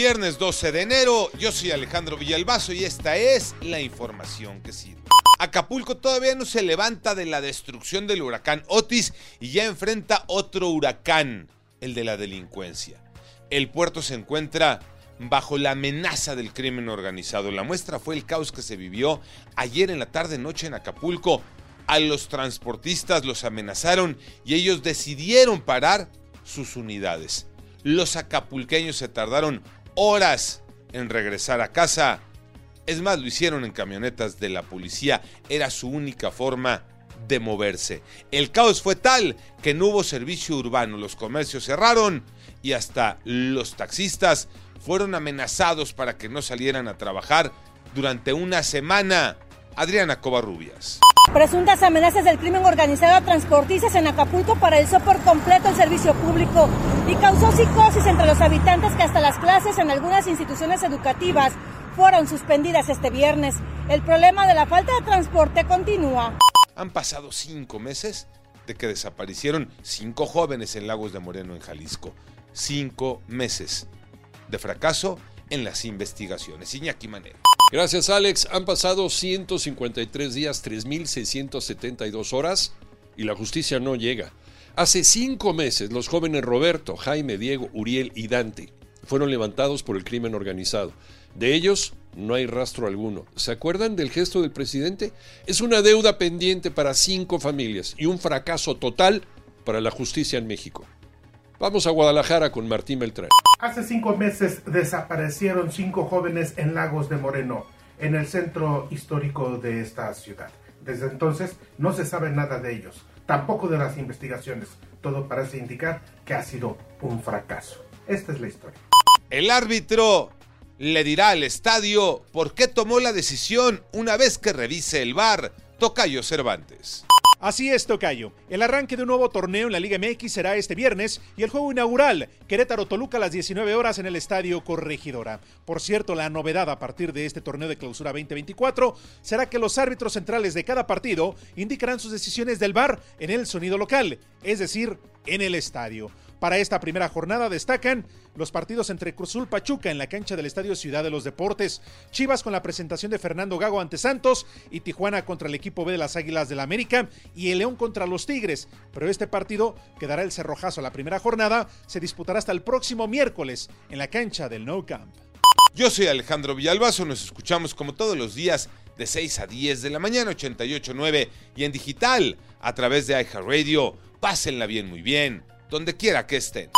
Viernes 12 de enero, yo soy Alejandro Villalbazo y esta es la información que sirve. Acapulco todavía no se levanta de la destrucción del huracán Otis y ya enfrenta otro huracán, el de la delincuencia. El puerto se encuentra bajo la amenaza del crimen organizado. La muestra fue el caos que se vivió ayer en la tarde-noche en Acapulco. A los transportistas los amenazaron y ellos decidieron parar sus unidades. Los acapulqueños se tardaron horas en regresar a casa. Es más, lo hicieron en camionetas de la policía. Era su única forma de moverse. El caos fue tal que no hubo servicio urbano. Los comercios cerraron y hasta los taxistas fueron amenazados para que no salieran a trabajar durante una semana. Adriana Covarrubias. Presuntas amenazas del crimen organizado a transportistas en Acapulco paralizó por completo el servicio público y causó psicosis entre los habitantes que hasta las clases en algunas instituciones educativas fueron suspendidas este viernes. El problema de la falta de transporte continúa. Han pasado cinco meses de que desaparecieron cinco jóvenes en Lagos de Moreno, en Jalisco. Cinco meses de fracaso en las investigaciones. Iñaki Manero. Gracias, Alex. Han pasado 153 días, 3.672 horas y la justicia no llega. Hace cinco meses, los jóvenes Roberto, Jaime, Diego, Uriel y Dante fueron levantados por el crimen organizado. De ellos no hay rastro alguno. ¿Se acuerdan del gesto del presidente? Es una deuda pendiente para cinco familias y un fracaso total para la justicia en México. Vamos a Guadalajara con Martín Beltrán. Hace cinco meses desaparecieron cinco jóvenes en Lagos de Moreno, en el centro histórico de esta ciudad. Desde entonces no se sabe nada de ellos, tampoco de las investigaciones. Todo parece indicar que ha sido un fracaso. Esta es la historia. El árbitro le dirá al estadio por qué tomó la decisión una vez que revise el VAR. Tocayo Cervantes. Así es, Tocayo. El arranque de un nuevo torneo en la Liga MX será este viernes y el juego inaugural, Querétaro-Toluca a las 19 horas en el Estadio Corregidora. Por cierto, la novedad a partir de este torneo de clausura 2024 será que los árbitros centrales de cada partido indicarán sus decisiones del VAR en el sonido local, es decir, en el estadio. Para esta primera jornada destacan los partidos entre Cruzul Pachuca en la cancha del Estadio Ciudad de los Deportes, Chivas con la presentación de Fernando Gago ante Santos y Tijuana contra el equipo B de las Águilas del la América y el León contra los Tigres. Pero este partido quedará el cerrojazo a la primera jornada, se disputará hasta el próximo miércoles en la cancha del No Camp. Yo soy Alejandro Villalbazo, nos escuchamos como todos los días de 6 a 10 de la mañana 88.9 y en digital a través de iHeartRadio. Pásenla bien, muy bien donde quiera que estén.